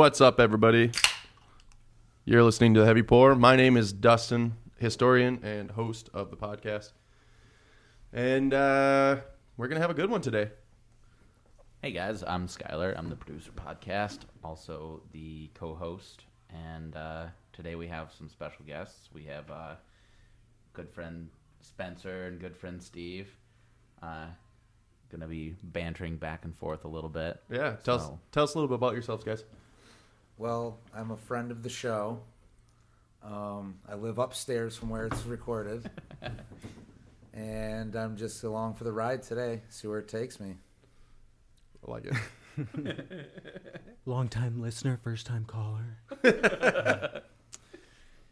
What's up, everybody? You're listening to The Heavy Pour. My name is Dustin, historian and host of the podcast. And uh, we're going to have a good one today. Hey guys, I'm Skylr. I'm the producer podcast, also the co-host, and uh, today we have some special guests. We have uh, good friend Spencer and good friend Steve. Uh, gonna be bantering back and forth a little bit. Yeah, tell, us, So- tell us a little bit about yourselves, guys. Well, I'm a friend of the show. Um, I live upstairs from where it's recorded. and I'm just along for the ride today. See where it takes me. I like it. Long time listener, first time caller.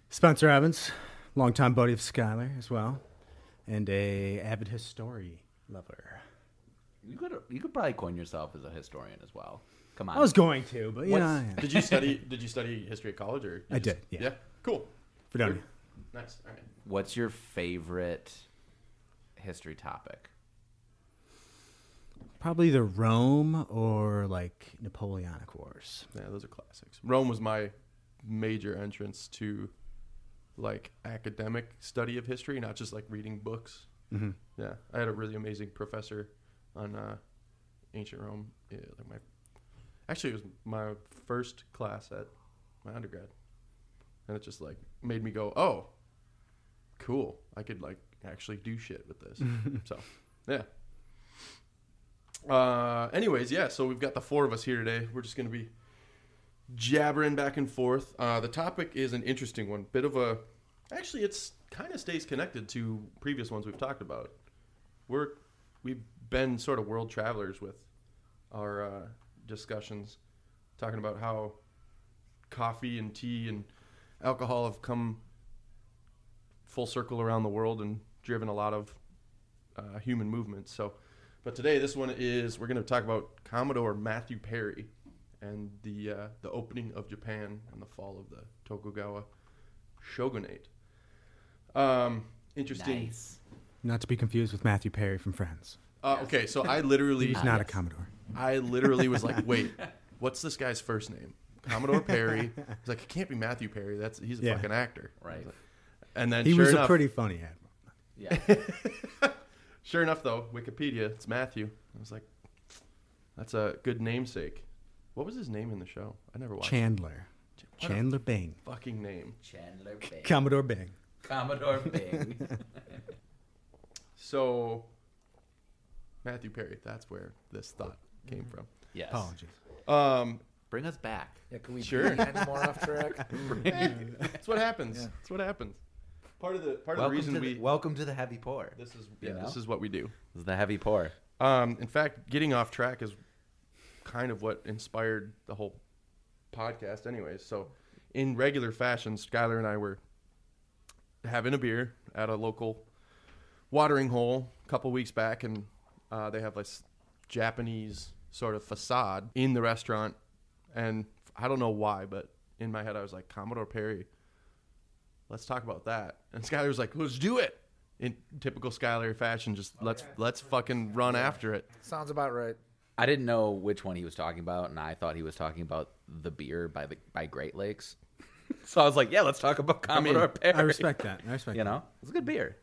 Spencer Evans, longtime buddy of Skylr as well, and a avid history lover. You could you could probably coin yourself as a historian as well. Come on, I was going to, but you What's- know, yeah. did you study? Did you study history at college, or you I just- did, yeah. Yeah, cool, Fredonia. nice. All right. what's your favorite history topic? Probably the Rome or like Napoleonic Wars. Yeah, those are classics. Rome was my major entrance to like academic study of history, not just like reading books. Mm-hmm. Yeah, I had a really amazing professor on uh, ancient Rome. Yeah, like my actually it was my first class at my undergrad, and it just like made me go, oh, cool. I could like actually do shit with this. so, yeah. Uh, anyways, yeah. So we've got the four of us here today. We're just gonna be jabbering back and forth. Uh, the topic is an interesting one. Bit of a, actually, it's kind of stays connected to previous ones we've talked about. We're we've been sort of world travelers with our uh, discussions, talking about how coffee and tea and alcohol have come full circle around the world and driven a lot of uh, human movements. So, but today this one is we're going to talk about Commodore Matthew Perry and the uh, the opening of Japan and the fall of the Tokugawa shogunate. Um, interesting. Nice. Not to be confused with Matthew Perry from Friends. Uh, okay, so I literally, He's not a. Commodore. I literally was like, wait, what's this guy's first name? Commodore Perry. He's like, it can't be Matthew Perry. That's he's a Yeah. fucking actor. Right. And then He sure was enough, a pretty funny admiral. Yeah. sure enough though, Wikipedia, it's Matthew. I was like, that's a good namesake. What was his name in the show? I never watched. Chandler. What a Chandler Bing. fucking name. Chandler Bing. Commodore Bing. Commodore Bing. So, Matthew Perry. That's where this thought came from. yes. Apologies. Um, Bring us back. Yeah, can we Sure. be any more off track? that's what happens. Yeah. That's what happens. Part of the part of the welcome, reason to we the, welcome to the heavy pour. this is yeah know? this is what we do. This is the heavy pour. Um, in fact, getting off track is kind of what inspired the whole podcast, anyways. So, in regular fashion, Skylr and I were having a beer at a local watering hole a couple weeks back, and uh, they have this Japanese sort of facade in the restaurant. And I don't know why, but in my head, I was like, Commodore Perry, let's talk about that. And Skylr was like, let's do it. In typical Skylr fashion, just let's let's fucking run after it. Sounds about right. I didn't know which one he was talking about, and I thought he was talking about the beer by the by Great Lakes. so I was like, "Yeah, let's talk about I mean, Commodore Perry." I respect that. I respect You that. know, it's a good beer,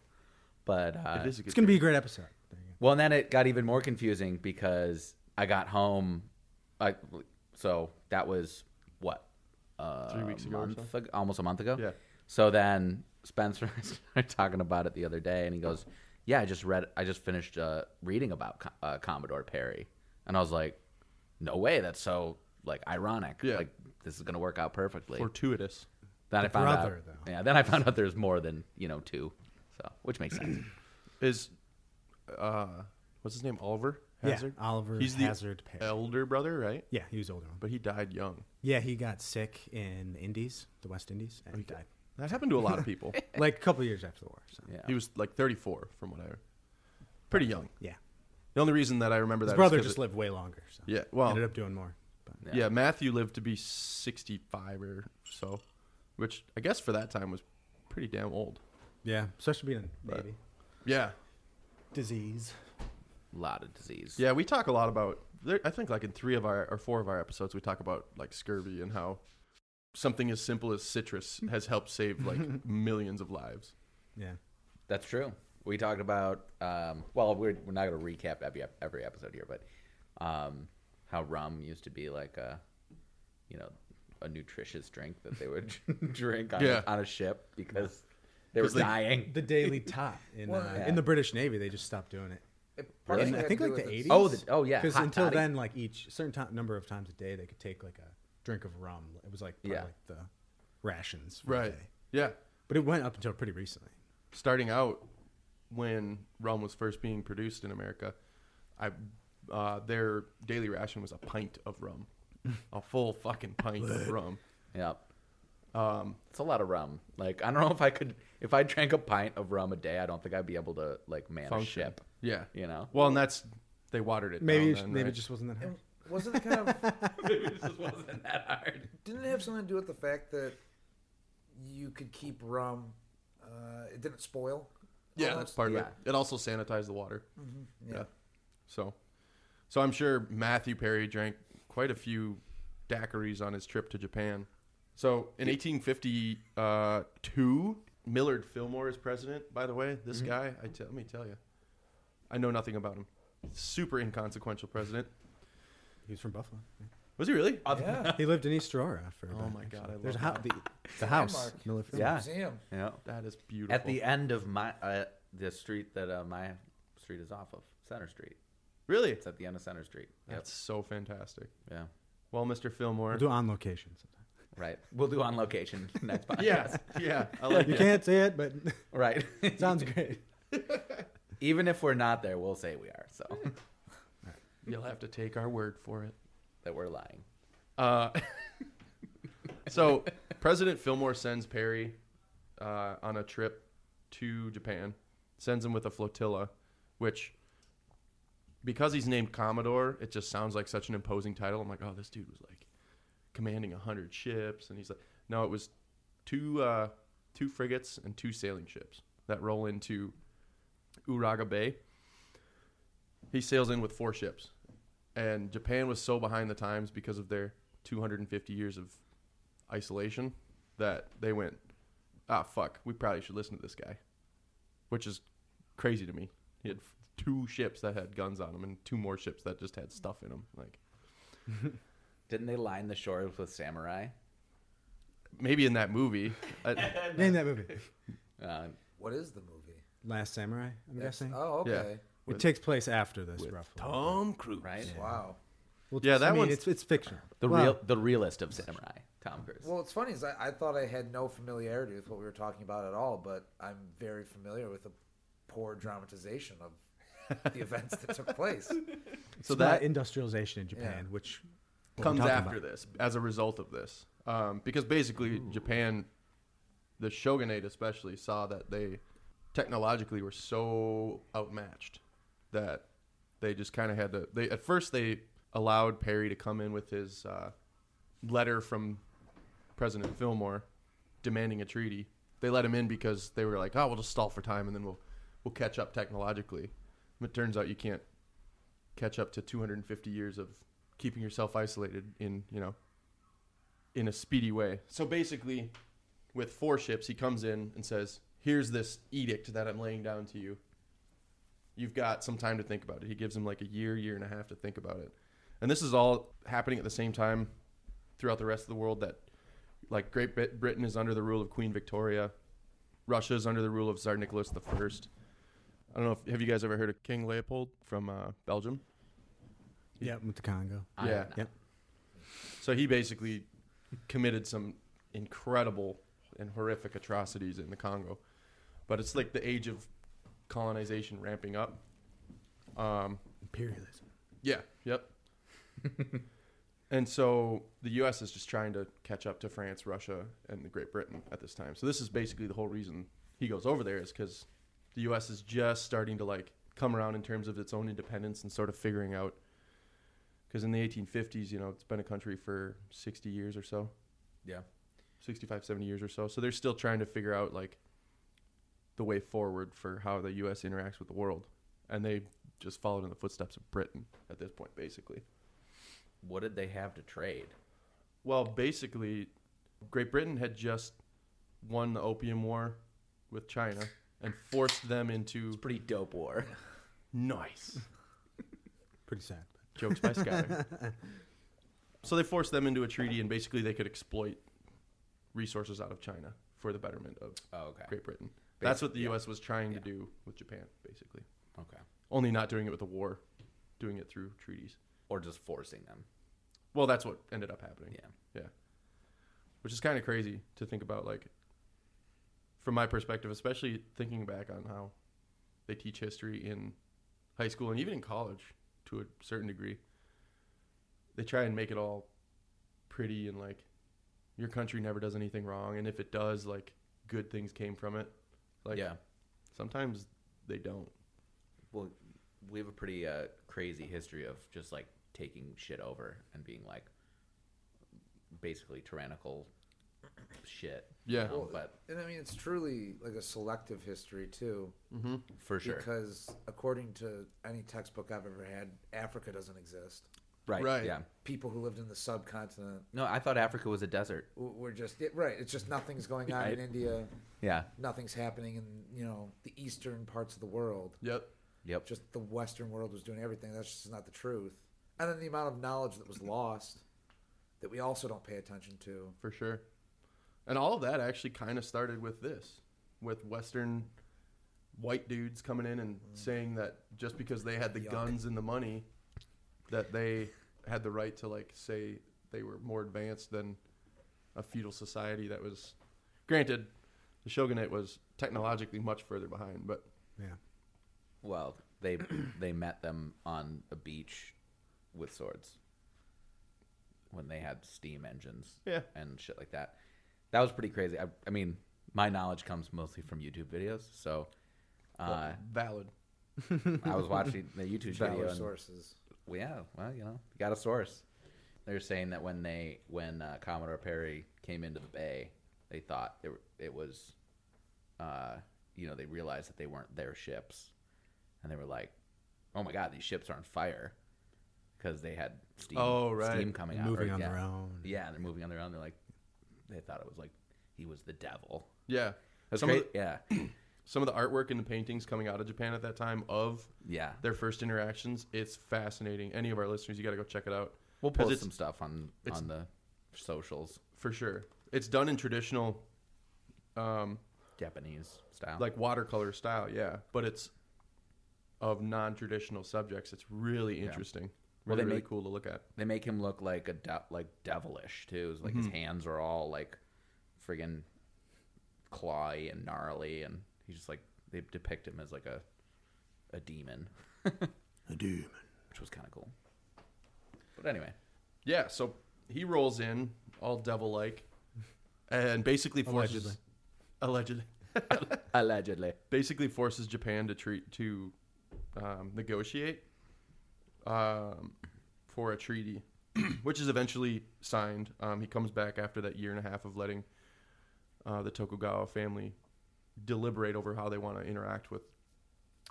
but uh, It is a good It's going to be a great episode. There you well, and then it got even more confusing because I got home. I so that was what uh, Three weeks ago or month almost a month ago. Yeah. So then Spencer started talking about it the other day, and he goes, "Yeah, I just read. I just finished uh, reading about Co- uh, Commodore Perry," and I was like, "No way! That's so like ironic. Yeah. Like this is gonna work out perfectly." fortuitous. then The I found brother, out. though. Yeah. Then I found out there's more than you know two. So which makes sense. Is uh, what's his name? Oliver Yeah, Hazard. Oliver He's the Hazard Perry. elder brother, right? Yeah, he was older. But he died young. Yeah, he got sick in the Indies, the West Indies, and he died. That happened to a lot of people. Like a couple years after the war. So. Yeah. He was like 34, from what I heard. Pretty young. Yeah. The only reason that I remember His that is brother 'cause just it- lived way longer. So. Yeah, well, Ended up doing more. But yeah. Matthew lived to be 65 or so, which I guess for that time was pretty damn old. yeah, especially being a But- baby. Yeah. Disease. A lot of disease. Yeah, we talk a lot about. There, I think like in three of our or four of our episodes, we talk about like scurvy and how something as simple as citrus has helped save like millions of lives. Yeah. That's true. We talked about um, well, we're we're not going to recap every every episode here, but um, how rum used to be like a you know a nutritious drink that they would drink on, Yeah. on a ship because they were 'Cause they- dying. The Daily Top in Well, uh, yeah. in the British Navy, they just stopped doing it. It In, I think like the eighties. Oh, the- oh, yeah, Because until toddy. then, like each certain ti number of times a day, they could take like a drink of rum. It was like Yeah. like the rations. For the Right. day. Yeah. But it went up until pretty recently. Starting out when rum was first being produced in America, I uh, their daily ration was a pint of rum, a full fucking pint of rum. Yep. Um, It's a lot of rum. Like I don't know if I could if I drank a pint of rum a day, I don't think I'd be able to like man function. a ship. Yeah. You know. Well, and that's they watered it. Maybe down then, maybe right? it just wasn't that hard. And wasn't it kind of? Maybe it just wasn't that hard. didn't it have something to do with the fact that you could keep rum? Uh, it didn't spoil. Yeah, that's part Yeah. of it. It also sanitized the water. Yeah. Yeah. So, so I'm sure Matthew Perry drank quite a few daiquiris on his trip to Japan. So in 1852, Millard Fillmore is president. By the way, this Mm-hmm. guy, I tell, let me tell you, I know nothing about him. Super inconsequential president. He was from Buffalo. Was he really? Yeah. He lived in East Aurora for. a Oh bit, my God, actually. I There's a love house. The, the house. Landmark. Miller The Yeah. Museum. Yeah. That is beautiful. At the end of my uh, the street that uh, my street is off of, Center Street. really, It's at the end of Center Street. Yep. that's so fantastic. Yeah. Well, Mr. Fillmore. We'll do on location. sometime. Right. We'll do on location next podcast. yeah, yeah, I like You it. can't say it, but Right. sounds great. Even if we're not there, we'll say we are. So You'll have to take our word for it. that we're lying. Uh, so President Fillmore sends Perry uh, on a trip to Japan, sends him with a flotilla, which because he's named Commodore, it just sounds like such an imposing title. I'm like, oh, this dude was like commanding a hundred ships, and he's like, no, it was two uh, two frigates and two sailing ships that roll into Uraga Bay. He sails in with four ships, and Japan was so behind the times because of their 250 years of isolation that they went, ah, fuck, we probably should listen to this guy, which is crazy to me. He had two ships that had guns on them and two more ships that just had stuff in them. Like Didn't they line the shores with samurai? maybe in that movie, I, Name that movie. Uh, What is the movie? Last Samurai. I'm That's- guessing. Oh, Yeah. okay. with- it takes place after this, with roughly. Tom Cruise. right. Wow. Well, Yeah, I that mean, one's- it's it's fiction. The Well, real, the realist of samurai, Tom Cruise. Well, it's funny is I, I thought I had no familiarity with what we were talking about at all, but I'm very familiar with the poor dramatization of the events that took place. So it's that industrialization in Japan, Yeah. which what we're comes after about. this as a result of this. Um, because basically japan the shogunate especially saw that they technologically were so outmatched that they just kind of had to they at first they allowed perry to come in with his uh, letter from president fillmore demanding a treaty. They let him in because they were like oh we'll just stall for time and then we'll we'll catch up technologically. But it turns out you can't catch up to 250 years of keeping yourself isolated in you know in a speedy way. So basically with four ships he comes in and says here's this edict that i'm laying down to you. You've got some time to think about it. He gives him like a year year and a half to think about it. And this is all happening at the same time throughout the rest of the world that like great britain is under the rule of queen victoria. Russia is under the rule of tsar nicholas first. I don't know if have you guys ever heard of king leopold from uh, belgium Yeah, with the Congo. I yeah. have not. Yep. So he basically committed some incredible and horrific atrocities in the Congo. But it's like the age of colonization ramping up. Um, Imperialism. yeah, yep. and so the U.S. is just trying to catch up to France, Russia, and the Great Britain at this time. So this is basically the whole reason he goes over there is because the U.S. is just starting to like come around in terms of its own independence and sort of figuring out. Because in the 1850s, you know, it's been a country for 60 years or so. Yeah. 65, 70 years or so. So they're still trying to figure out like the way forward for how the U.S. interacts with the world, and they just followed in the footsteps of Britain at this point, basically. What did they have to trade? Well, basically, Great Britain had just won the Opium War with China and forced them into Pretty dope war. nice Pretty sad. Jokes by Sky. so they forced them into a treaty, and basically they could exploit resources out of China for the betterment of Oh, okay. Great Britain. That's what the yeah. U.S. was trying Yeah. to do with Japan, basically. Okay. Only not doing it with a war, doing it through treaties. Or just forcing them. Well, that's what ended up happening. Yeah. Yeah. Which is kind of crazy to think about, like, from my perspective, especially thinking back on how they teach history in high school and even in college to a certain degree. They try and make it all pretty and, like, your country never does anything wrong. And if it does, like, good things came from it. Like, yeah. sometimes they don't. Well, we have a pretty uh, crazy history of just like taking shit over and being like basically tyrannical shit. Yeah. Um, but And I mean, it's truly like a selective history too, Mm-hmm. for sure. because according to any textbook I've ever had, Africa doesn't exist. right. Right. Yeah. People who lived in the subcontinent No, I thought Africa was a desert. w- were just it, right. It's just nothing's going on Right. in India. Yeah. Nothing's happening in you know the eastern parts of the world. Yep. Yep. Just the Western world was doing everything. That's just not the truth. And then the amount of knowledge that was lost that we also don't pay attention to. for sure. And all of that actually kind of started with this, with Western white dudes coming in and mm. saying that just because they had the Yuck. guns and the money, that they had the right to like say they were more advanced than a feudal society that was. Granted, the shogunate was technologically much further behind, but Yeah. Well, they they met them on a beach with swords when they had steam engines yeah, and shit like that. That was pretty crazy. I, I mean, my knowledge comes mostly from YouTube videos. So uh, well, valid. I was watching the YouTube video. Valor And, sources. well, yeah, well, you know, you got a source. They're saying that when they when uh, Commodore Perry came into the bay, they thought it, it was, uh, you know, they realized that they weren't their ships, and they were like, "Oh my god, these ships are on fire," because they had steam, Oh, right. steam coming out, Moving or- on yeah. their own. Yeah, they're moving on their own. They're like, they thought it was like he was the devil. Yeah, That's Some of great. yeah, some of the artwork and the paintings coming out of Japan at that time of yeah. their first interactions, it's fascinating. Any of our listeners, you got to go check it out. We'll post some stuff on it's- on the socials, for sure. It's done in traditional, um, Japanese style. like watercolor style, yeah. But it's of non-traditional subjects. It's really Yeah. Interesting. Well, Really, they really make- cool to look at. They make him look like a de- like devilish too. It's like his hands are all like friggin' clawy and gnarly, and he's just like they depict him as like a a demon, A demon. which was kind of cool. But anyway, Yeah, so he rolls in all devil-like, and basically forces allegedly allegedly, basically forces Japan to treat to um, negotiate um, for a treaty, which is eventually signed. Um, he comes back after that year and a half of letting uh, the Tokugawa family deliberate over how they want to interact with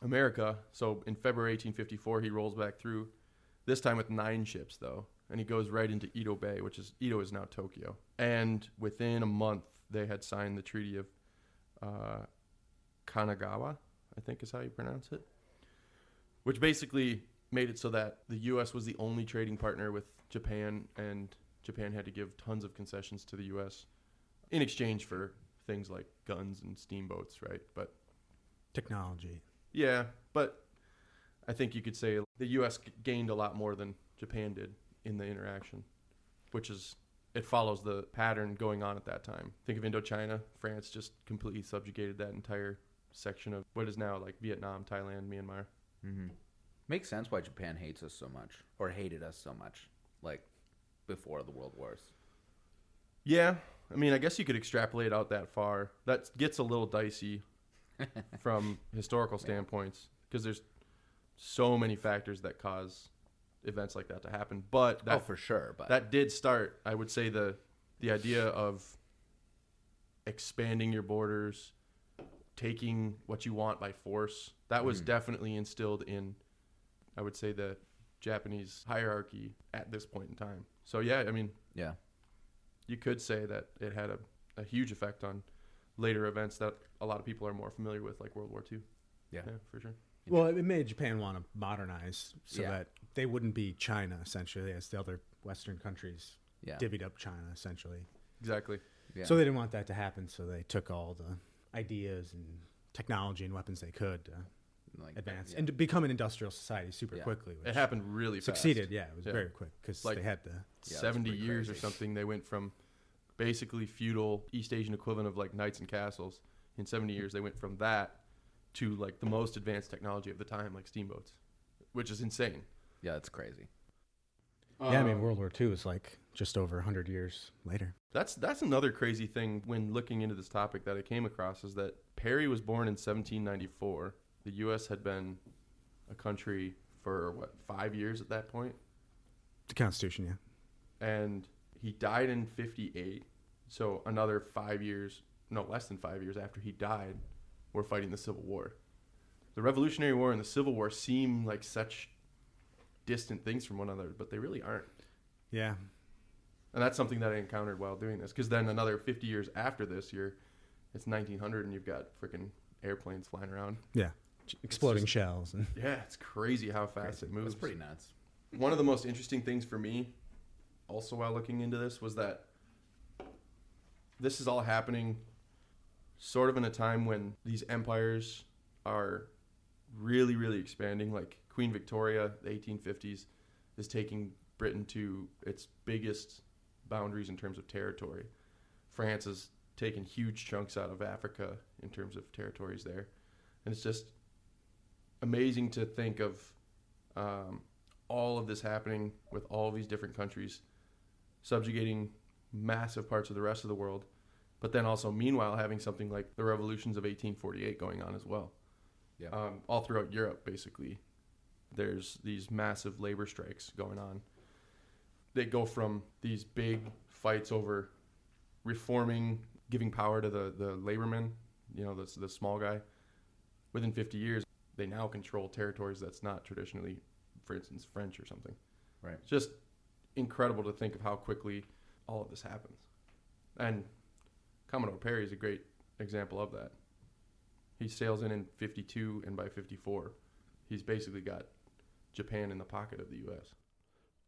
America. So in February 1854, he rolls back through. This time with nine ships, though, and he goes right into Edo Bay, which is Edo is now Tokyo. And within a month, they had signed the Treaty of uh, Kanagawa, I think is how you pronounce it, which basically made it so that the U.S. was the only trading partner with Japan, and Japan had to give tons of concessions to the U.S. in exchange for things like guns and steamboats, right? But Technology. yeah, but I think you could say the U.S. gained a lot more than Japan did in the interaction, which is it follows the pattern going on at that time. Think of Indochina. France just completely subjugated that entire section of what is now like Vietnam, Thailand, Myanmar. mm-hmm. Makes sense why Japan hates us so much or hated us so much, like before the World Wars. Yeah, I mean, I guess you could extrapolate out that far. That gets a little dicey from historical standpoints because there's so many factors that cause events like that to happen. But that oh, for sure, but that did start i would say the the idea of expanding your borders taking what you want by force that was Mhm. definitely instilled in I would say, the Japanese hierarchy at this point in time. So yeah, I mean, Yeah. you could say that it had a, a huge effect on later events that a lot of people are more familiar with, like World War II. Yeah. yeah for sure. Well, it made Japan want to modernize so Yeah. that they wouldn't be China essentially, as the other Western countries Yeah. divvied up China essentially. Exactly. yeah. So they didn't want that to happen, so they took all the ideas and technology and weapons they could to like, advance yeah. and to become an industrial society super Yeah. quickly. Which It happened really fast. succeeded. Yeah, it was Yeah. very quick because Like- they had the Yeah, 70 pretty years or something, they went from basically feudal East Asian equivalent of like knights and castles. In 70 years, they went from that to like the most advanced technology of the time, like steamboats, which is insane. yeah, that's crazy. yeah. I mean, Um, World War II was like just over hundred years later. That's that's another crazy thing when looking into this topic that I came across is that Perry was born in 1794. The U.S. had been a country for what five years at that point, The Constitution, yeah. and he died in 58. So another five years, no less than five years after he died, we're fighting the Civil War. The Revolutionary War and the Civil War seem like such distant things from one another, but they really aren't. Yeah, And that's something that I encountered while doing this. Because then another 50 years after this, you're it's 1900 and you've got freaking airplanes flying around. yeah. Exploding just- shells and Yeah, it's crazy how fast Crazy. it moves. That's pretty nuts. One of the most interesting things for me, also while looking into this, was that this is all happening sort of in a time when these empires are really, really expanding. Like Queen Victoria, the 1850s, is taking Britain to its biggest boundaries in terms of territory. France is taking huge chunks out of Africa in terms of territories there. And it's just amazing to think of um, all of this happening with all of these different countries subjugating massive parts of the rest of the world, but then also meanwhile having something like the revolutions of 1848 going on as well. Yeah. Um, all throughout Europe, basically, there's these massive labor strikes going on. They go from these big fights over reforming, giving power to the, the laborman, you know, the, the small guy. Within 50 years, they now control territories that's not traditionally, for instance, French or something. Right. It's just incredible to think of how quickly all of this happens. And Commodore Perry is a great example of that. He sails in in 52, and by 54, he's basically got Japan in the pocket of the U.S.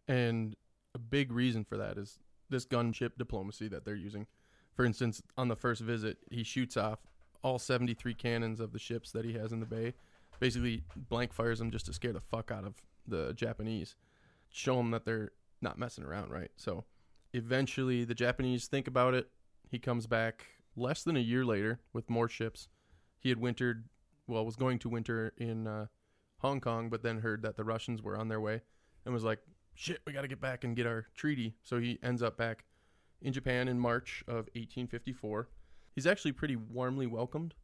And a big reason for that is this gunship diplomacy that they're using. For instance, on the first visit, he shoots off all 73 cannons of the ships that he has in the bay. Basically, blank fires them just to scare the fuck out of the Japanese, show them that they're not messing around, right? So, eventually, the Japanese think about it. He comes back less than a year later with more ships. He had wintered, well, was going to winter in uh, Hong Kong, but then heard that the Russians were on their way and was like, shit, we got to get back and get our treaty. So he ends up back in Japan in March of 1854. He's actually pretty warmly welcomed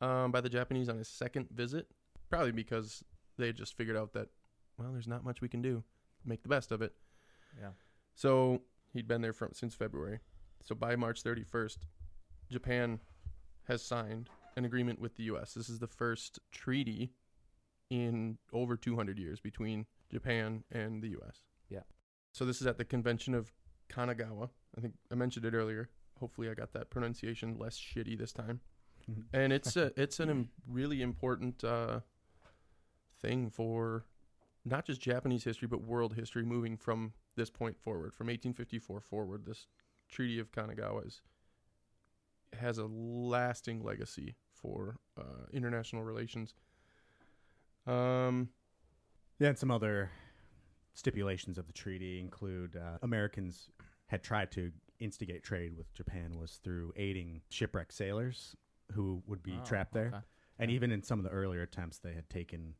um, by the Japanese on his second visit, probably because they had just figured out that, well, there's not much we can do. Make the best of it. Yeah. So he'd been there from since February. So by March 31st, Japan has signed an agreement with the U.S. This is the first treaty in over 200 years between Japan and the U.S. Yeah. So this is at the convention of Kanagawa. I think I mentioned it earlier. Hopefully, I got that pronunciation less shitty this time. Mhm. And it's a it's an im- really important uh, thing for not just Japanese history but world history moving from this point forward, from 1854 forward. This Treaty of Kanagawa is, has a lasting legacy for uh, international relations. Um, Yeah, and some other stipulations of the treaty include uh, Americans had tried to instigate trade with Japan was through aiding shipwrecked sailors who would be Oh, trapped there. okay. And Yeah. even in some of the earlier attempts, they had taken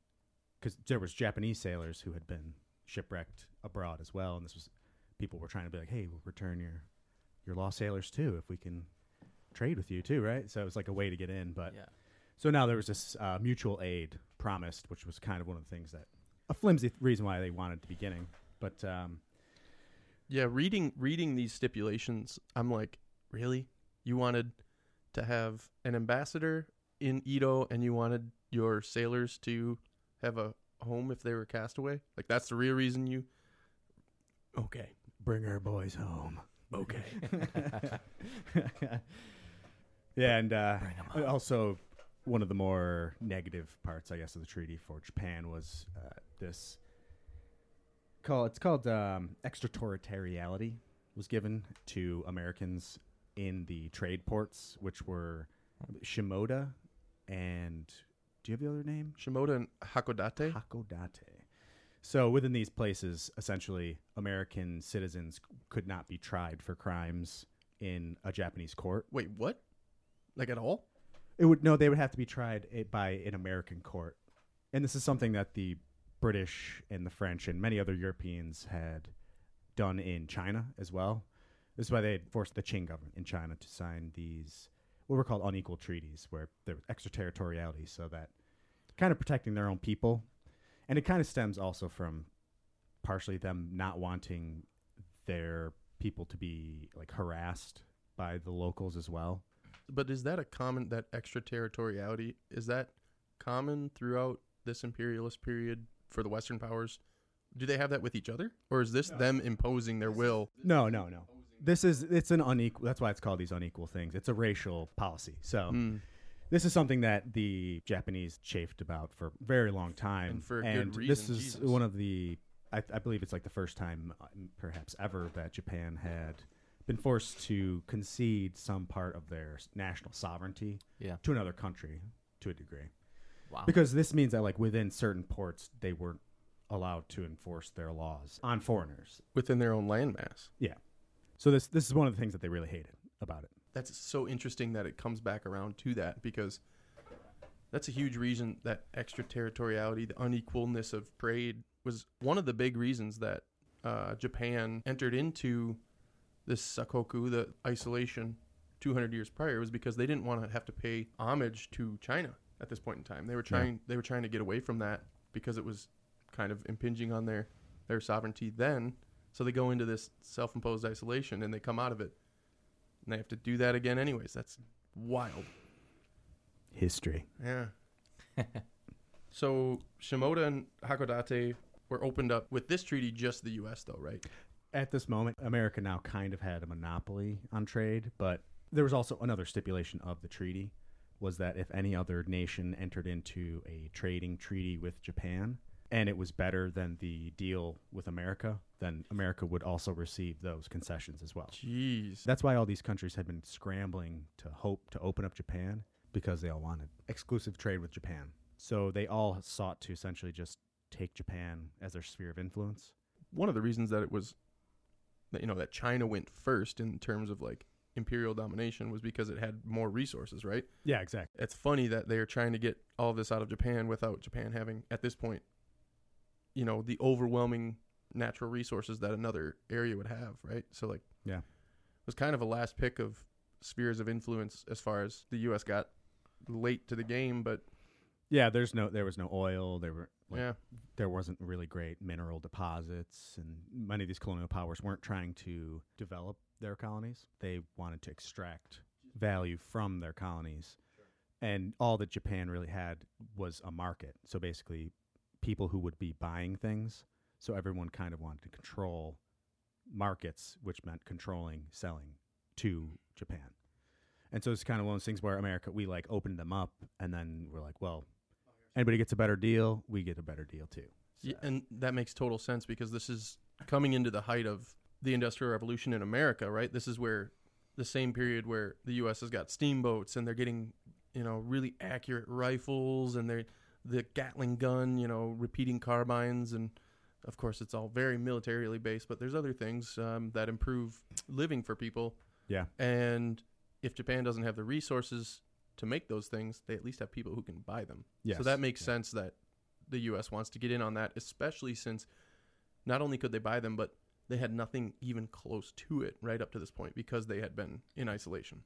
because there was Japanese sailors who had been shipwrecked abroad as well, and this was people were trying to be like, "Hey, we'll return your your lost sailors too if we can trade with you too, right?" So it was like a way to get in, but Yeah. so now there was this uh, mutual aid promised, which was kind of one of the things that a flimsy th- reason why they wanted at the beginning. But um, Yeah, reading reading these stipulations, I'm like, really? You wanted to have an ambassador in Edo, and you wanted your sailors to have a home if they were castaway? Like that's the real reason you. Okay. Bring our boys home. Okay. yeah, and uh, also one of the more negative parts, I guess, of the treaty for Japan was uh, this. Call it's called um, extraterritoriality was given to Americans in the trade ports, which were Shimoda and do you have the other name? Shimoda and Hakodate. Hakodate. So within these places, essentially, American citizens could not be tried for crimes in a Japanese court. Wait, what? Like at all? It would no, they would have to be tried i- by an American court, and this is something that the British and the French and many other Europeans had done in China as well. This is why they had forced the Qing government in China to sign these what were called unequal treaties, where there was extraterritoriality, so that kind of protecting their own people, and it kind of stems also from partially them not wanting their people to be like harassed by the locals as well. But is that a common that extraterritoriality is that common throughout this imperialist period for the Western powers? Do they have that with each other, or is this them imposing their will? No, no, no. This is it's an unequal. That's why it's called these unequal things. It's a racial policy. So Mm. this is something that the Japanese chafed about for a very long time, And for a good this is Jesus. one of the. I, I believe it's like the first time, uh, perhaps ever, that Japan had been forced to concede some part of their s- national sovereignty Yeah. to another country to a degree. Wow. Because this means that like within certain ports, they weren't allowed to enforce their laws on foreigners. within their own landmass. Yeah. So this this is one of the things that they really hated about it. That's so interesting that it comes back around to that because that's a huge reason that extraterritoriality, the unequalness of trade, was one of the big reasons that uh, Japan entered into this sakoku, the isolation, 200 years prior, was because they didn't want to have to pay homage to China at this point in time. They were Yeah. trying they were trying to get away from that because it was kind of impinging on their their sovereignty then. So they go into this self-imposed isolation and they come out of it and they have to do that again anyways. That's wild. History. Yeah. so Shimoda and Hakodate were opened up with this treaty just the US though, right? At this moment, America now kind of had a monopoly on trade, but there was also another stipulation of the treaty was that if any other nation entered into a trading treaty with Japan and it was better than the deal with America, then America would also receive those concessions as well. Jeez. That's why all these countries had been scrambling to hope to open up Japan because they all wanted exclusive trade with Japan. So they all sought to essentially just take Japan as their sphere of influence. One of the reasons that it was that you know that China went first in terms of like imperial domination was because it had more resources, right? Yeah, exactly. It's funny that they are trying to get all this out of Japan without Japan having at this point you know, the overwhelming natural resources that another area would have, right? So like Yeah. it was kind of a last pick of spheres of influence as far as the US got late to the game, but Yeah, there's no there was no oil, there were like, yeah. there wasn't really great mineral deposits and many of these colonial powers weren't trying to develop their colonies. They wanted to extract value from their colonies. And all that Japan really had was a market. So basically people who would be buying things. So everyone kind of wanted to control markets, which meant controlling selling to Japan. And so it's kind of one of those things where America we like opened them up and then we're like, well, anybody gets a better deal, we get a better deal too. Yeah, and that makes total sense because this is coming into the height of the industrial revolution in America, right? This is where the same period where the US has got steamboats and they're getting, you know, really accurate rifles and they're the Gatling gun, you know, repeating carbines and of course it's all very militarily based, but there's other things um, that improve living for people. Yeah. And if Japan doesn't have the resources to make those things, they at least have people who can buy them. Yes. So that makes Yeah. sense that the U.S. wants to get in on that, especially since not only could they buy them, but they had nothing even close to it right up to this point because they had been in isolation.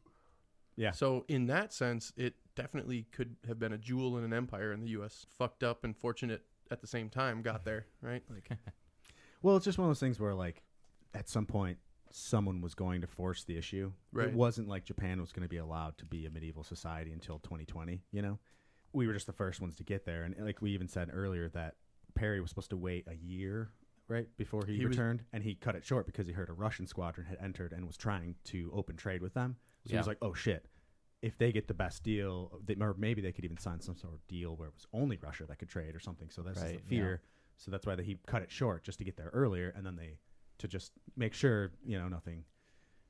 Yeah. So in that sense, it definitely could have been a jewel in an empire, and the U.S. fucked up and fortunate at the same time got there, right? Like, Well, it's just one of those things where, like, at some point, someone was going to force the issue. Right. It wasn't like Japan was going to be allowed to be a medieval society until 2020. You know, we were just the first ones to get there, and like we even said earlier, that Perry was supposed to wait a year right before he, He was- returned, and he cut it short because he heard a Russian squadron had entered and was trying to open trade with them. So he was like, "Oh shit." If they get the best deal, they, or maybe they could even sign some sort of deal where it was only Russia that could trade or something. So that's Right, the fear. So that's why they, he cut it short just to get there earlier, and then they to just make sure you know nothing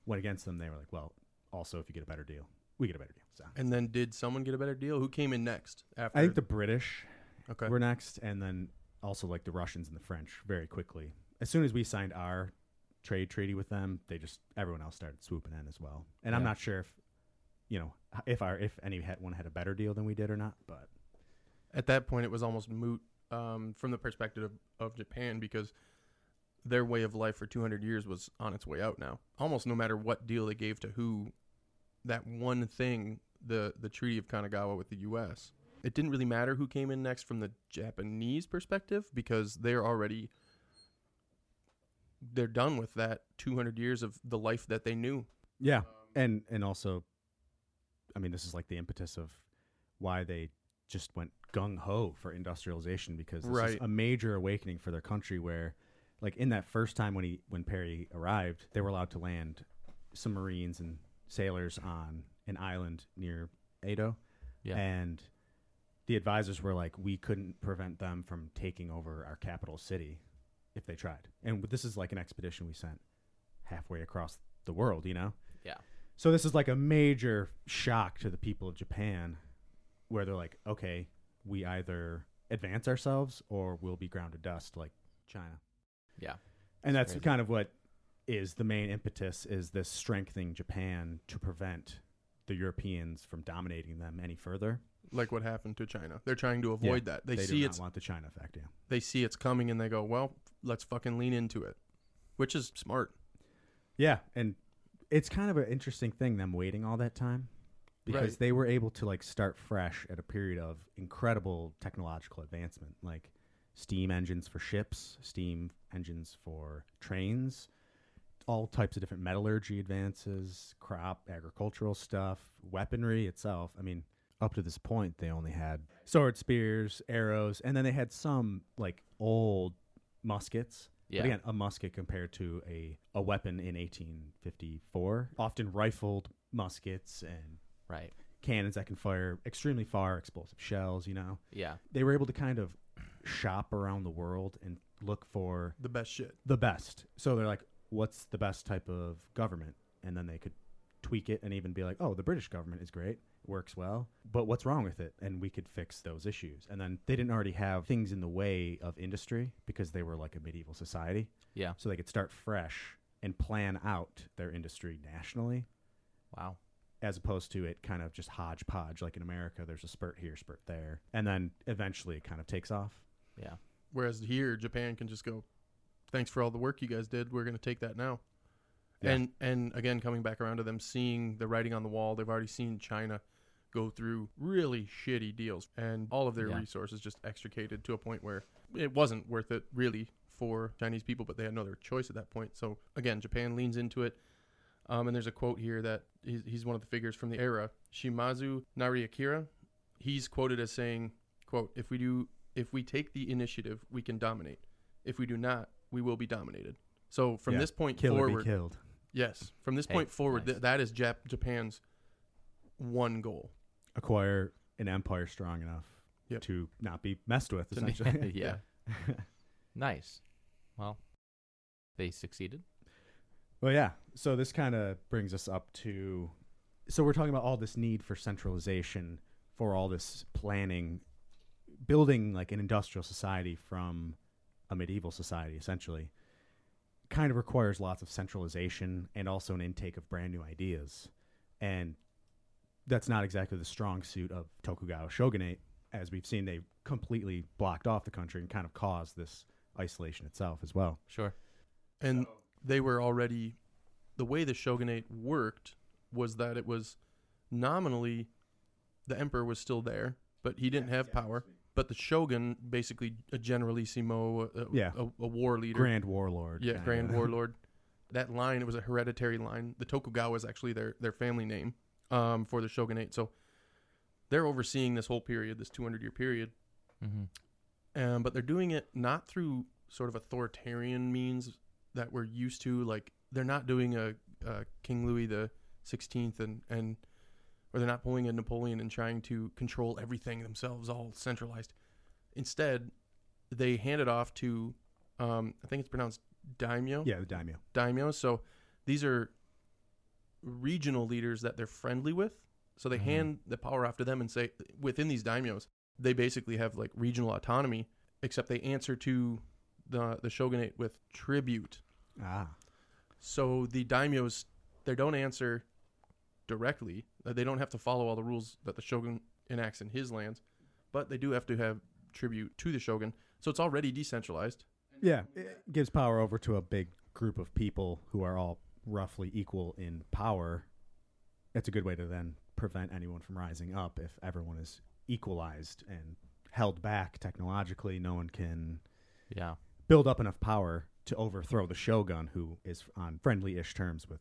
went against them. They were like, "Well, also if you get a better deal, we get a better deal." So And then did someone get a better deal? Who came in next after? I think the British okay. were next, and then also like the Russians and the French very quickly. As soon as we signed our trade treaty with them, they just everyone else started swooping in as well. And I'm not sure if you know if our if any had one had a better deal than we did or not, but At that point, it was almost moot um, from the perspective of, of Japan because their way of life for 200 years was on its way out now. Almost no matter what deal they gave to who, that one thing, the the Treaty of Kanagawa with the U.S. It didn't really matter who came in next from the Japanese perspective because they're already they're done with that 200 years of the life that they knew. yeah, and and also, I mean, this is like the impetus of why they just went gung ho for industrialization because this is a major awakening for their country where like in that first time when he when Perry arrived, they were allowed to land some Marines and sailors on an island near Edo. Yeah. And the advisors were like, we couldn't prevent them from taking over our capital city if they tried. And this is like an expedition we sent halfway across the world, you know? Yeah. So this is like a major shock to the people of Japan where they're like, okay, we either advance ourselves or we'll be ground to dust like China. Yeah. And that's crazy. kind of what is the main impetus is this strengthening Japan to prevent the Europeans from dominating them any further. Like what happened to China. They're trying to avoid that. They, do see not it's want the China effect, yeah. they see it's coming and they go, well, let's fucking lean into it, which is smart. Yeah, and it's kind of an interesting thing them waiting all that time because Right. they were able to like start fresh at a period of incredible technological advancement, like steam engines for ships, steam engines for trains, all types of different metallurgy advances, crop, agricultural stuff, weaponry itself. I mean, up to this point, they only had sword, spears, arrows, and then they had some like old muskets. Yeah. But again, a musket compared to a, a weapon in 1854, often rifled muskets and Right. cannons that can fire extremely far, explosive shells, you know. Yeah. They were able to kind of shop around the world and look for The best shit. the best. So they're like, what's the best type of government? And then they could tweak it and even be like, oh, the British government is great, works well, but what's wrong with it? And we could fix those issues. And then they didn't already have things in the way of industry because they were like a medieval society. Yeah. So they could start fresh and plan out their industry nationally Wow. as opposed to it kind of just hodgepodge like in America. There's a spurt here, spurt there. And then eventually it kind of takes off. Yeah. Whereas here, Japan can just go, thanks for all the work you guys did. We're going to take that now. Yeah. And and again, coming back around to them seeing the writing on the wall, they've already seen China go through really shitty deals, and all of their Yeah. resources just extricated to a point where it wasn't worth it really for Chinese people, but they had no other choice at that point. So again, Japan leans into it. Um, and there's a quote here that he's, he's one of the figures from the era, Shimazu Nariakira. He's quoted as saying, "quote If we do, if we take the initiative, we can dominate. If we do not, we will be dominated." So from Yeah. this point Kill forward, killed. yes, from this Hey, point forward, nice. th- that is Jap- Japan's one goal. Acquire an empire strong enough Yep. to not be messed with. To- Essentially, yeah. Nice. Well, they succeeded. well, yeah. So this kind of brings us up to. So we're talking about all this need for centralization, for all this planning, building like an industrial society from a medieval society, essentially. Kind of requires lots of centralization and also an intake of brand new ideas, and that's not exactly the strong suit of Tokugawa shogunate. As we've seen, they completely blocked off the country and kind of caused this isolation itself as well. Sure. And they were already the way the shogunate worked was that it was nominally the emperor was still there, but he didn't have power. But the shogun, basically a generalissimo, a, Yeah. a, a war leader, Grand warlord. yeah, grand warlord. That line, it was a hereditary line. The Tokugawa is actually their their family name um, for the shogunate. So they're overseeing this whole period, this 200 year period, Mm-hmm. um, but they're doing it not through sort of authoritarian means that we're used to. Like they're not doing a, a King Louis the Sixteenth and and or they're not pulling a Napoleon and trying to control everything themselves, all centralized. Instead, they hand it off to, um, I think it's pronounced daimyo Yeah, the daimyo. daimyos. So these are regional leaders that they're friendly with. So they Mhm. hand the power off to them and say within these daimyos, they basically have like regional autonomy, except they answer to the the shogunate with tribute. Ah, So the daimyos they don't answer directly. Uh, They don't have to follow all the rules that the shogun enacts in his lands, but they do have to have tribute to the shogun. So it's already decentralized. yeah. It gives power over to a big group of people who are all roughly equal in power. That's a good way to then prevent anyone from rising up if everyone is equalized and held back technologically. No one can Yeah. build up enough power to overthrow the shogun, who is on friendly-ish terms with,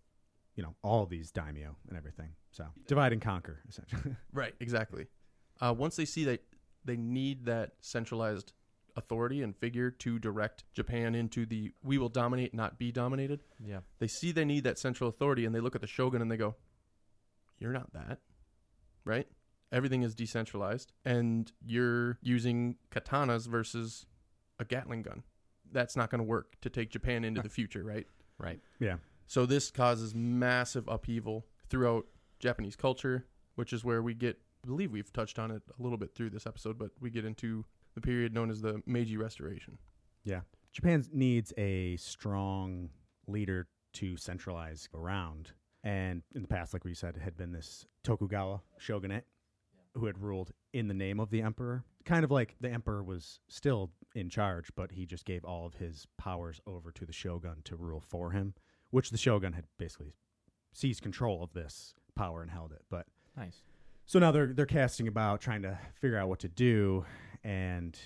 you know, all these daimyo and everything. So divide and conquer, essentially. Right, exactly. Uh, once they see that they need that centralized authority and figure to direct Japan into the we will dominate, not be dominated, Yeah. they see they need that central authority and they look at the shogun and they go, You're not that. Right? Everything is decentralized and you're using katanas versus a Gatling gun. That's not going to work to take Japan into the future, right? Right. yeah. So this causes massive upheaval throughout Japanese culture, which is where we get I believe we've touched on it a little bit through this episode, but we get into the period known as the Meiji Restoration. Yeah. Japan needs a strong leader to centralize around. And in the past, like we said, had been this Tokugawa shogunate who had ruled in the name of the emperor. Kind of like the emperor was still in charge, but he just gave all of his powers over to the shogun to rule for him, which the shogun had basically seized control of this power and held it. But Nice. So now they're they're casting about trying to figure out what to do, and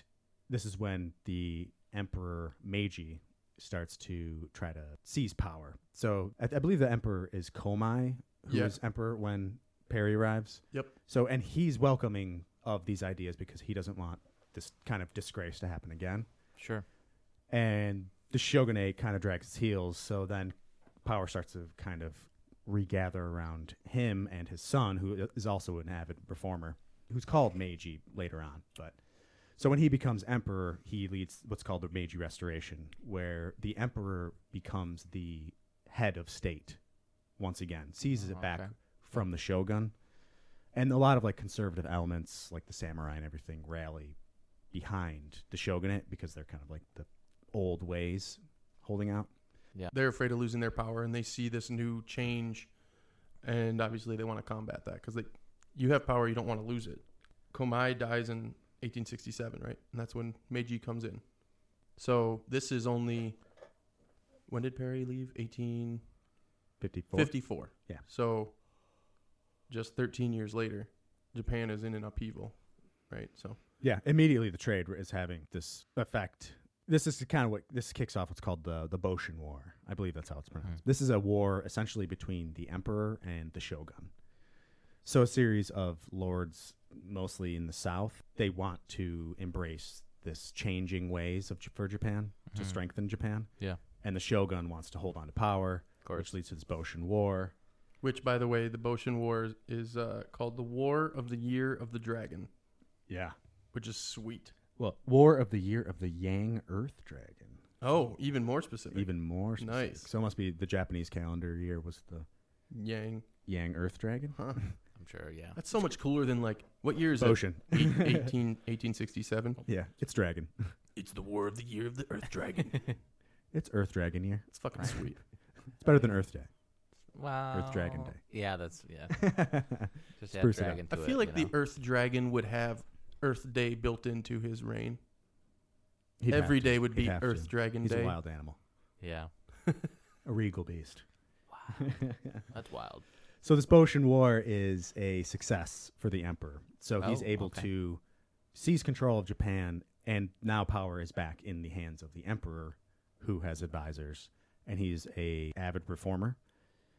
this is when the Emperor Meiji starts to try to seize power. So I, I believe the Emperor is Komai, who is Yeah. Emperor when Perry arrives. Yep. So and he's welcoming of these ideas because he doesn't want this kind of disgrace to happen again. Sure. And the shogunate kind of drags its heels. So then power starts to kind of regather around him and his son, who is also an avid performer, who's called Meiji later on. But so when he becomes emperor, he leads what's called the Meiji Restoration, where the emperor becomes the head of state once again, seizes it Oh, back okay. from the shogun. And a lot of like conservative elements, like the samurai and everything, rally behind the shogunate because they're kind of like the old ways holding out. They're afraid of losing their power and they see this new change and obviously they want to combat that cuz they you have power, you don't want to lose it. Komai dies in 1867, right? And that's when Meiji comes in. So this is only when did Perry leave? 1854. 54. Yeah. So just 13 years later, Japan is in an upheaval, right? So Yeah, immediately the trade is having this effect. This is kind of what this kicks off what's called the the Boshin War. I believe that's how it's pronounced. This is a war essentially between the emperor and the shogun. So a series of lords, mostly in the south, they want to embrace this changing ways of for Japan to Mhm. strengthen Japan, Yeah. and the shogun wants to hold on to power, which leads to this Boshin War. which by the way, the Boshin War is uh, called the War of the Year of the Dragon, Yeah. which is sweet. Well, War of the Year of the Yang Earth Dragon. Oh, even more specific. Even more specific. Nice. So it must be the Japanese calendar year was the Yang. Yang Earth Dragon. Huh. I'm sure. Yeah. That's so much cooler than like what year is Ocean. it? Eight- 18, 1867. Yeah, it's dragon. It's the War of the Year of the Earth Dragon. It's Earth Dragon year. It's fucking sweet. It's better than Earth Day. Wow. Earth Dragon Day. Yeah, that's yeah. Just add Spruce it up. dragon I to feel it, like you the know? Earth Dragon would have Earth Day built into his reign. He'd have Every to. day would He'd be have Earth to. Dragon He's Day. a wild animal, Yeah. a regal beast. Wow. That's wild. So this Boshin War is a success for the emperor. So he's Oh, able okay. to seize control of Japan, and now power is back in the hands of the emperor, who has advisors, and he's a avid reformer.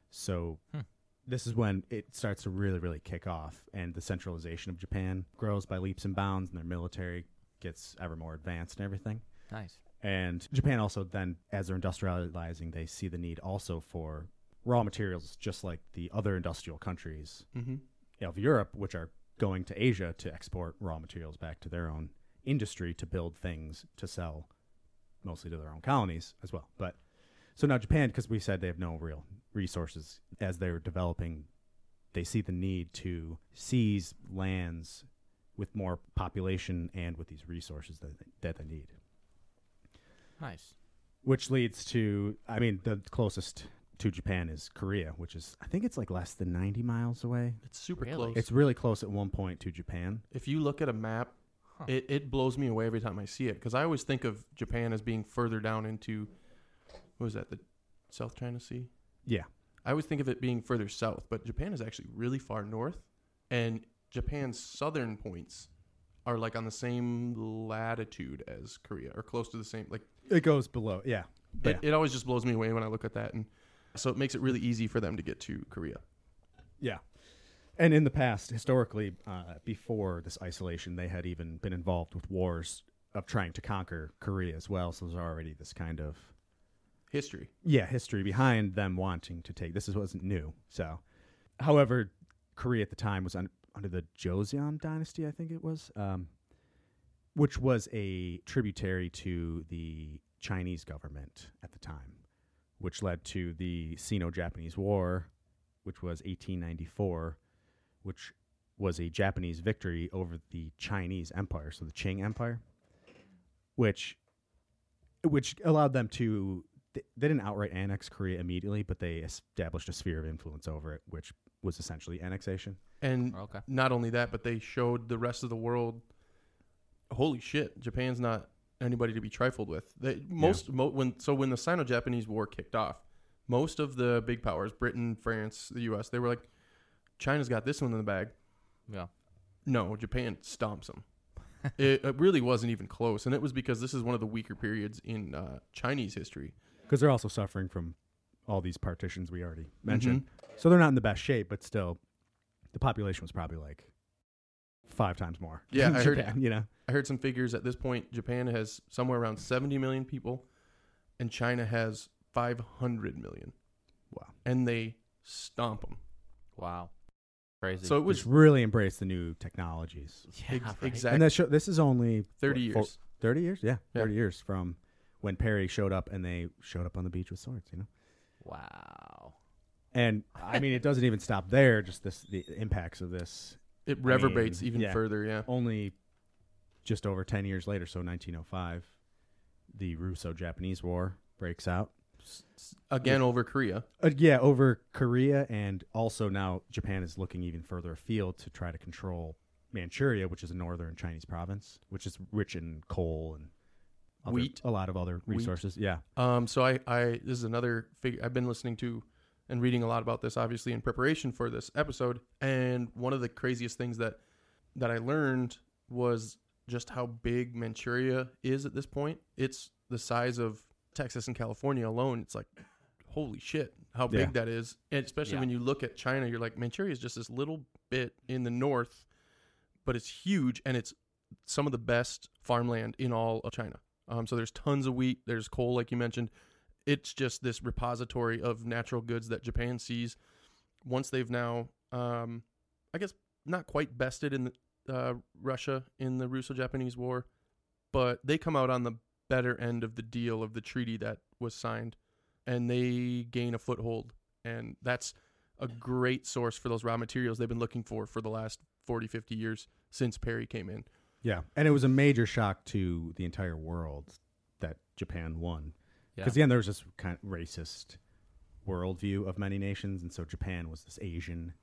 So Hmm. This is when it starts to really, really kick off, and the centralization of Japan grows by leaps and bounds, and their military gets ever more advanced and everything. Nice. And Japan also then, as they're industrializing, they see the need also for raw materials, just like the other industrial countries Mm-hmm. of Europe, which are going to Asia to export raw materials back to their own industry to build things to sell, mostly to their own colonies as well. But so now Japan, because we said they have no real resources as they're developing, they see the need to seize lands with more population and with these resources that they, that they need Nice. which leads to i mean the closest to japan is korea which is i think it's like less than 90 miles away It's super Really? close. it's really close at one point to japan if you look at a map, Huh. it, it blows me away every time I see it because I always think of Japan as being further down into what was that the South China Sea? yeah I always think of it being further south, but Japan is actually really far north, and Japan's southern points are like on the same latitude as Korea or close to the same. Like it goes below yeah it, yeah it always just blows me away when I look at that, and so it makes it really easy for them to get to Korea. yeah and in the past historically uh, before this isolation they had even been involved with wars of trying to conquer korea as well so there's already this kind of History. yeah history behind them wanting to take this is wasn't new so however korea at the time was un- under the joseon dynasty i think it was um, which was a tributary to the chinese government at the time which led to the sino-japanese war which was 1894 which was a japanese victory over the chinese empire so the qing empire which which allowed them to they, they didn't outright annex Korea immediately, but they established a sphere of influence over it, which was essentially annexation. And Okay. not only that, but they showed the rest of the world, holy shit, Japan's not anybody to be trifled with. They most mo- when so when the Sino-Japanese War kicked off, most of the big powers, Britain, France, the U.S., they were like, China's got this one in the bag. Yeah. No, Japan stomps them. it, it really wasn't even close, and it was because this is one of the weaker periods in uh, Chinese history. Because they're also suffering from all these partitions we already mentioned. Mm-hmm. So they're not in the best shape, but still, the population was probably like five times more. Yeah, than I heard- you know. I heard some figures at this point. Japan has somewhere around 70 million people, and China has 500 million. Wow. And they stomp them. Wow. Crazy. So it Which was really embraced the new technologies. yeah, ex- right? exact- And that show, this is only 30 what, four- years. 30 years? Yeah, Yeah. 30 years from when Perry showed up and they showed up on the beach with swords, you know? Wow. And I mean, it doesn't even stop there. Just this, the impacts of this. It I reverberates mean, even yeah. further, yeah. Only just over ten years later, so 1905, the Russo-Japanese War breaks out. Again over Korea. Uh, yeah, over Korea, and also now Japan is looking even further afield to try to control Manchuria, which is a northern Chinese province, which is rich in coal and other- Wheat. a lot of other Wheat. resources. Yeah, Um, so I, I, this is another figure. I've been listening to and reading a lot about this, obviously, in preparation for this episode. And one of the craziest things that that I learned was just how big Manchuria is at this point. It's the size of Texas and California alone. It's like, holy shit, how big Yeah. that is. And especially Yeah. when you look at China, you're like, Manchuria is just this little bit in the north, but it's huge and it's some of the best farmland in all of China. Um, so there's tons of wheat, there's coal, like you mentioned. It's just this repository of natural goods that Japan sees. Once they've now, um, I guess, not quite bested in the, uh, Russia in the Russo-Japanese War, but they come out on the better end of the deal of the treaty that was signed, and they gain a foothold, and that's a great source for those raw materials they've been looking for for the last 40, 50 years since Perry came in. Yeah, and it was a major shock to the entire world that Japan won. Yeah. Because again, there was this kind of racist worldview of many nations, and so Japan was this Asian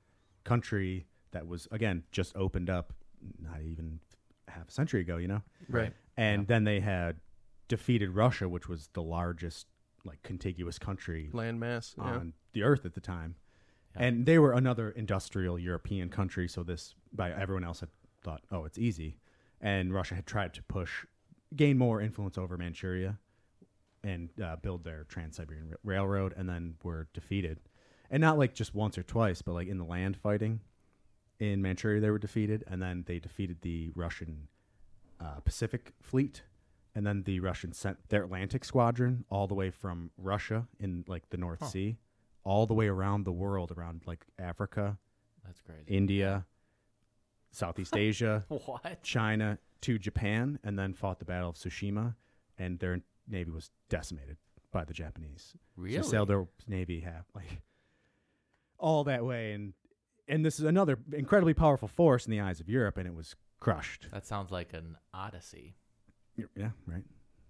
country that was again just opened up not even half a century ago, you know. Right. And Yeah. then they had defeated Russia, which was the largest like contiguous country Landmass. Yeah. on the earth at the time. Yeah. And they were another industrial European country, so this by everyone else had thought, oh, it's easy. And Russia had tried to push, gain more influence over Manchuria, and uh, build their Trans-Siberian Ra- Railroad, and then were defeated. And not like just once or twice, but like in the land fighting in Manchuria, they were defeated, and then they defeated the Russian uh, Pacific Fleet, and then the Russians sent their Atlantic Squadron all the way from Russia in like the North Sea, all the way around the world, around like Africa, That's crazy. India, Southeast Asia, What? China to Japan, and then fought the Battle of Tsushima, and their navy was decimated by the Japanese. So Really? they sailed their navy half like all that way, and and this is another incredibly powerful force in the eyes of Europe, and it was crushed. That sounds like an odyssey. Yeah, right.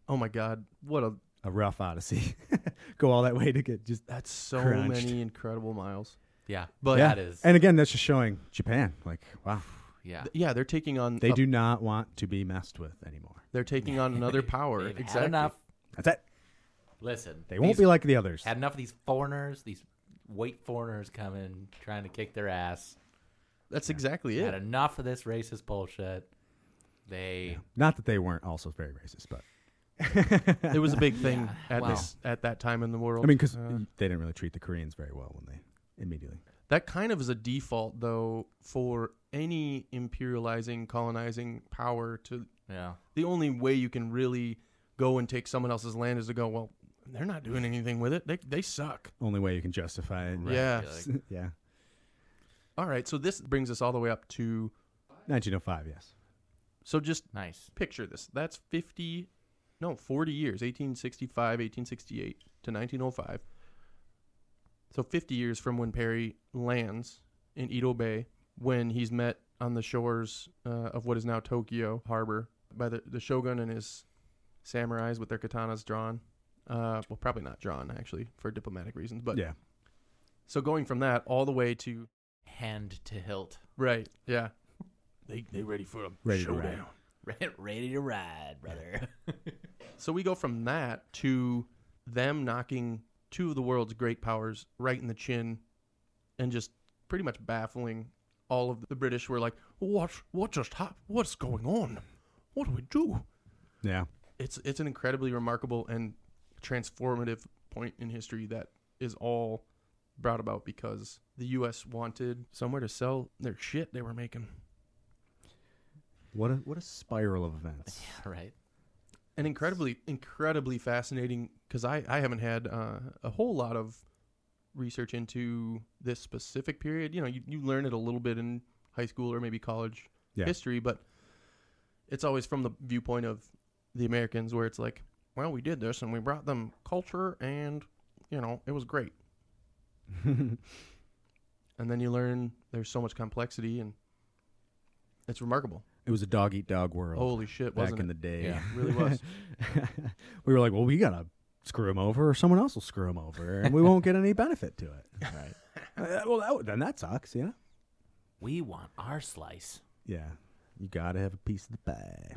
Oh my God, what a A rough odyssey. Go all that way to get just that's so Crunched. many incredible miles. Yeah, But- yeah. that is. And again, that's just showing Japan. Like, wow, yeah, Th- Yeah, they're taking on they a- do not want to be messed with anymore. They're taking on another power. They've had exactly. enough. That's it. Listen, They won't these- be like the others. had enough of these foreigners, these white foreigners coming trying to kick their ass. That's exactly Had it. enough of this racist bullshit. They Yeah. Not that they weren't also very racist, but It was a big thing Yeah, at well. this at that time in the world. I mean, because Uh, they didn't really treat the Koreans very well when they immediately. That kind of is a default though for any imperializing, colonizing power. To yeah. the only way you can really go and take someone else's land is to go. Well, they're not doing anything with it. They they suck. Only way you can justify it. Right, Yeah. like, yeah. All right, so this brings us all the way up to. 1905, yes. So just nice. picture this. That's 50, no, 40 years, 1865, 1868 to 1905. So 50 years from when Perry lands in Edo Bay, when he's met on the shores uh, of what is now Tokyo Harbor by the, the shogun and his samurais with their katanas drawn. Uh, well, probably not drawn, actually, for diplomatic reasons. But yeah. so going from that all the way to. Hand to hilt. Right, yeah. They, they ready for a Ready to showdown. ride. Ready to ride, brother. So we go from that to them knocking two of the world's great powers right in the chin and just pretty much baffling all of the British were like, "What what just happened? What's going on? What do we do?" Yeah. It's it's an incredibly remarkable and transformative point in history that is all brought about because the US wanted somewhere to sell their shit they were making. What a what a spiral of events. Yeah, right. And incredibly incredibly fascinating because I, I haven't had uh, a whole lot of research into this specific period. You know you, you learn it a little bit in high school or maybe college Yeah. history but it's always from the viewpoint of the americans where it's like well we did this and we brought them culture and you know it was great. And then you learn there's so much complexity and it's remarkable It was a dog eat dog world holy shit back wasn't in it the day. Yeah, really was we were like, well, we gotta screw him over, or someone else will screw him over, and we won't get any benefit to it. Right. Uh, well, that, then that sucks, yeah. We want our slice. Yeah, you gotta have a piece of the pie.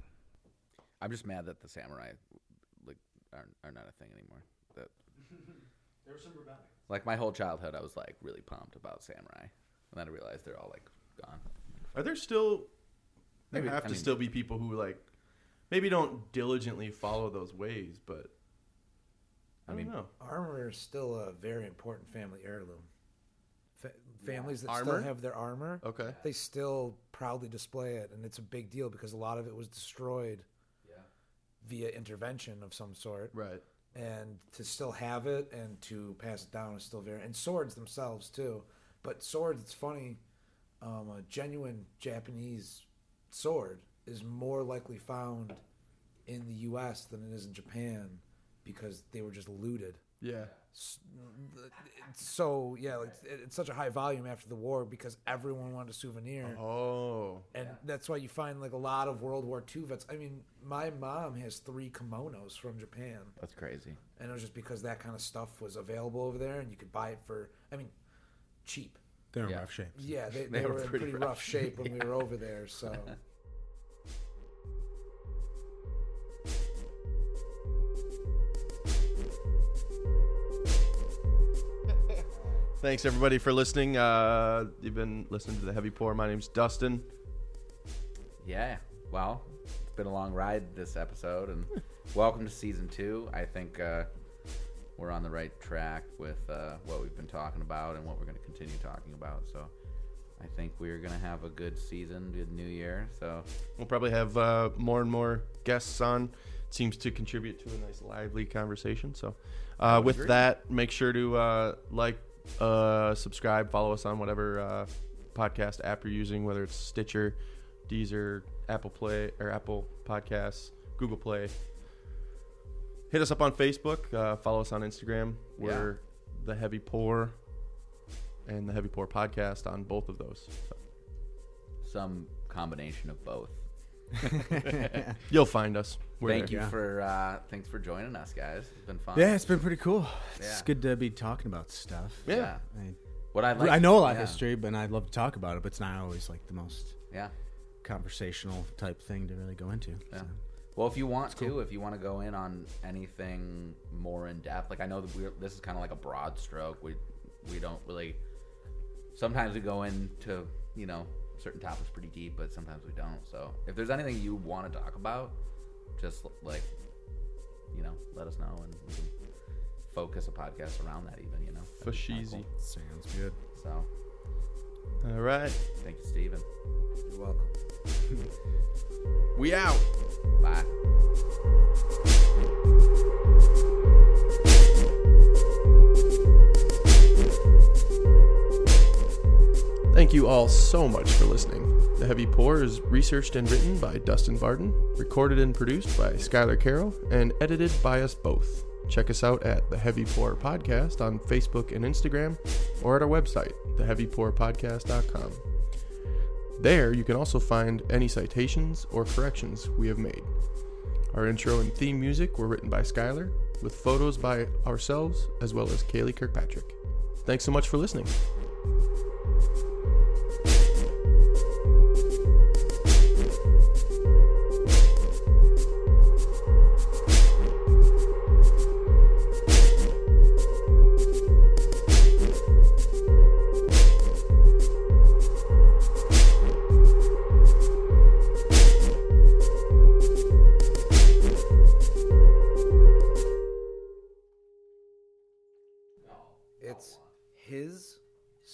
I'm just mad that the samurai like are are not a thing anymore. That like my whole childhood, I was like really pumped about samurai, and then I realized they're all like gone. Are there still? There Maybe- have I to mean- still be people who like, maybe don't diligently follow those ways, but I, I don't mean, know. Armor is still a very important family heirloom. Fa- families that Armor? still have their armor, Okay. they still proudly display it, and it's a big deal because a lot of it was destroyed via intervention of some sort. Right. and to still have it and to pass it down is still very and swords themselves too but swords it's funny um, a genuine japanese sword is more likely found in the us than it is in japan because they were just looted Yeah. So yeah like it's such a high volume after the war because everyone wanted a souvenir Oh. and that's why you find like a lot of World War II vets. I mean, my mom has three kimonos from Japan, That's crazy. and it was just because that kind of stuff was available over there, and you could buy it for, I mean, cheap. They're in Yeah. rough shape. Yeah, they, They they, were were in pretty pretty rough. rough shape when we were over there. So Thanks everybody for listening. Uh, you've been listening to the Heavy Pour. My name's Dustin. Yeah. Well, it's been a long ride this episode, and welcome to season two. I think uh, we're on the right track with uh, what we've been talking about and what we're going to continue talking about. So I think we're gonna have a good season, good new year. So We'll probably have uh, more and more guests on. It seems to contribute to a nice, lively conversation. So, uh, with agree. that, make sure to uh, like, uh, subscribe, follow us on whatever uh, podcast app you're using, whether it's Stitcher, Deezer, Apple Play, or Apple Podcasts, Google Play. Hit us up on Facebook. Uh, follow us on Instagram. We're the Heavy Pour and the Heavy Pour Podcast on both of those. So some combination of both. you'll find us. We're Thank there. you Yeah. for uh, thanks for joining us, guys. It's been fun. Yeah, it's been pretty cool. It's good to be talking about stuff. Yeah. I, What I like. I know a lot yeah. of history, but I'd love to talk about it. But it's not always like the most Yeah. conversational type thing to really go into. Yeah. so. Well, if you want to, if you want to go in on anything more in depth, like I know that we're this is kind of like a broad stroke. We we don't really. Sometimes we go into you know certain topics pretty deep, but sometimes we don't. So if there's anything you want to talk about, just like you know, let us know and we can focus a podcast around that. Even you know, That'd Fashizi. cool. Sounds good. So All right. thank you, Steven. You're welcome. We out. Bye. Thank you all so much for listening. The Heavy Pour is researched and written by Dustin Bardon, recorded and produced by Skylr Carrow, and edited by us both. Check us out at The Heavy Pour Podcast on Facebook and Instagram, or at our website, theheavypourpodcast.com. There, you can also find any citations or corrections we have made. Our intro and theme music were written by Skylr, with photos by ourselves as well as Kaylee Kirkpatrick. Thanks so much for listening.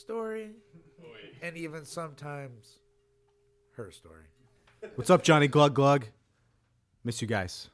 story, and even sometimes her story. What's up, Johnny Glug Glug? Miss you guys.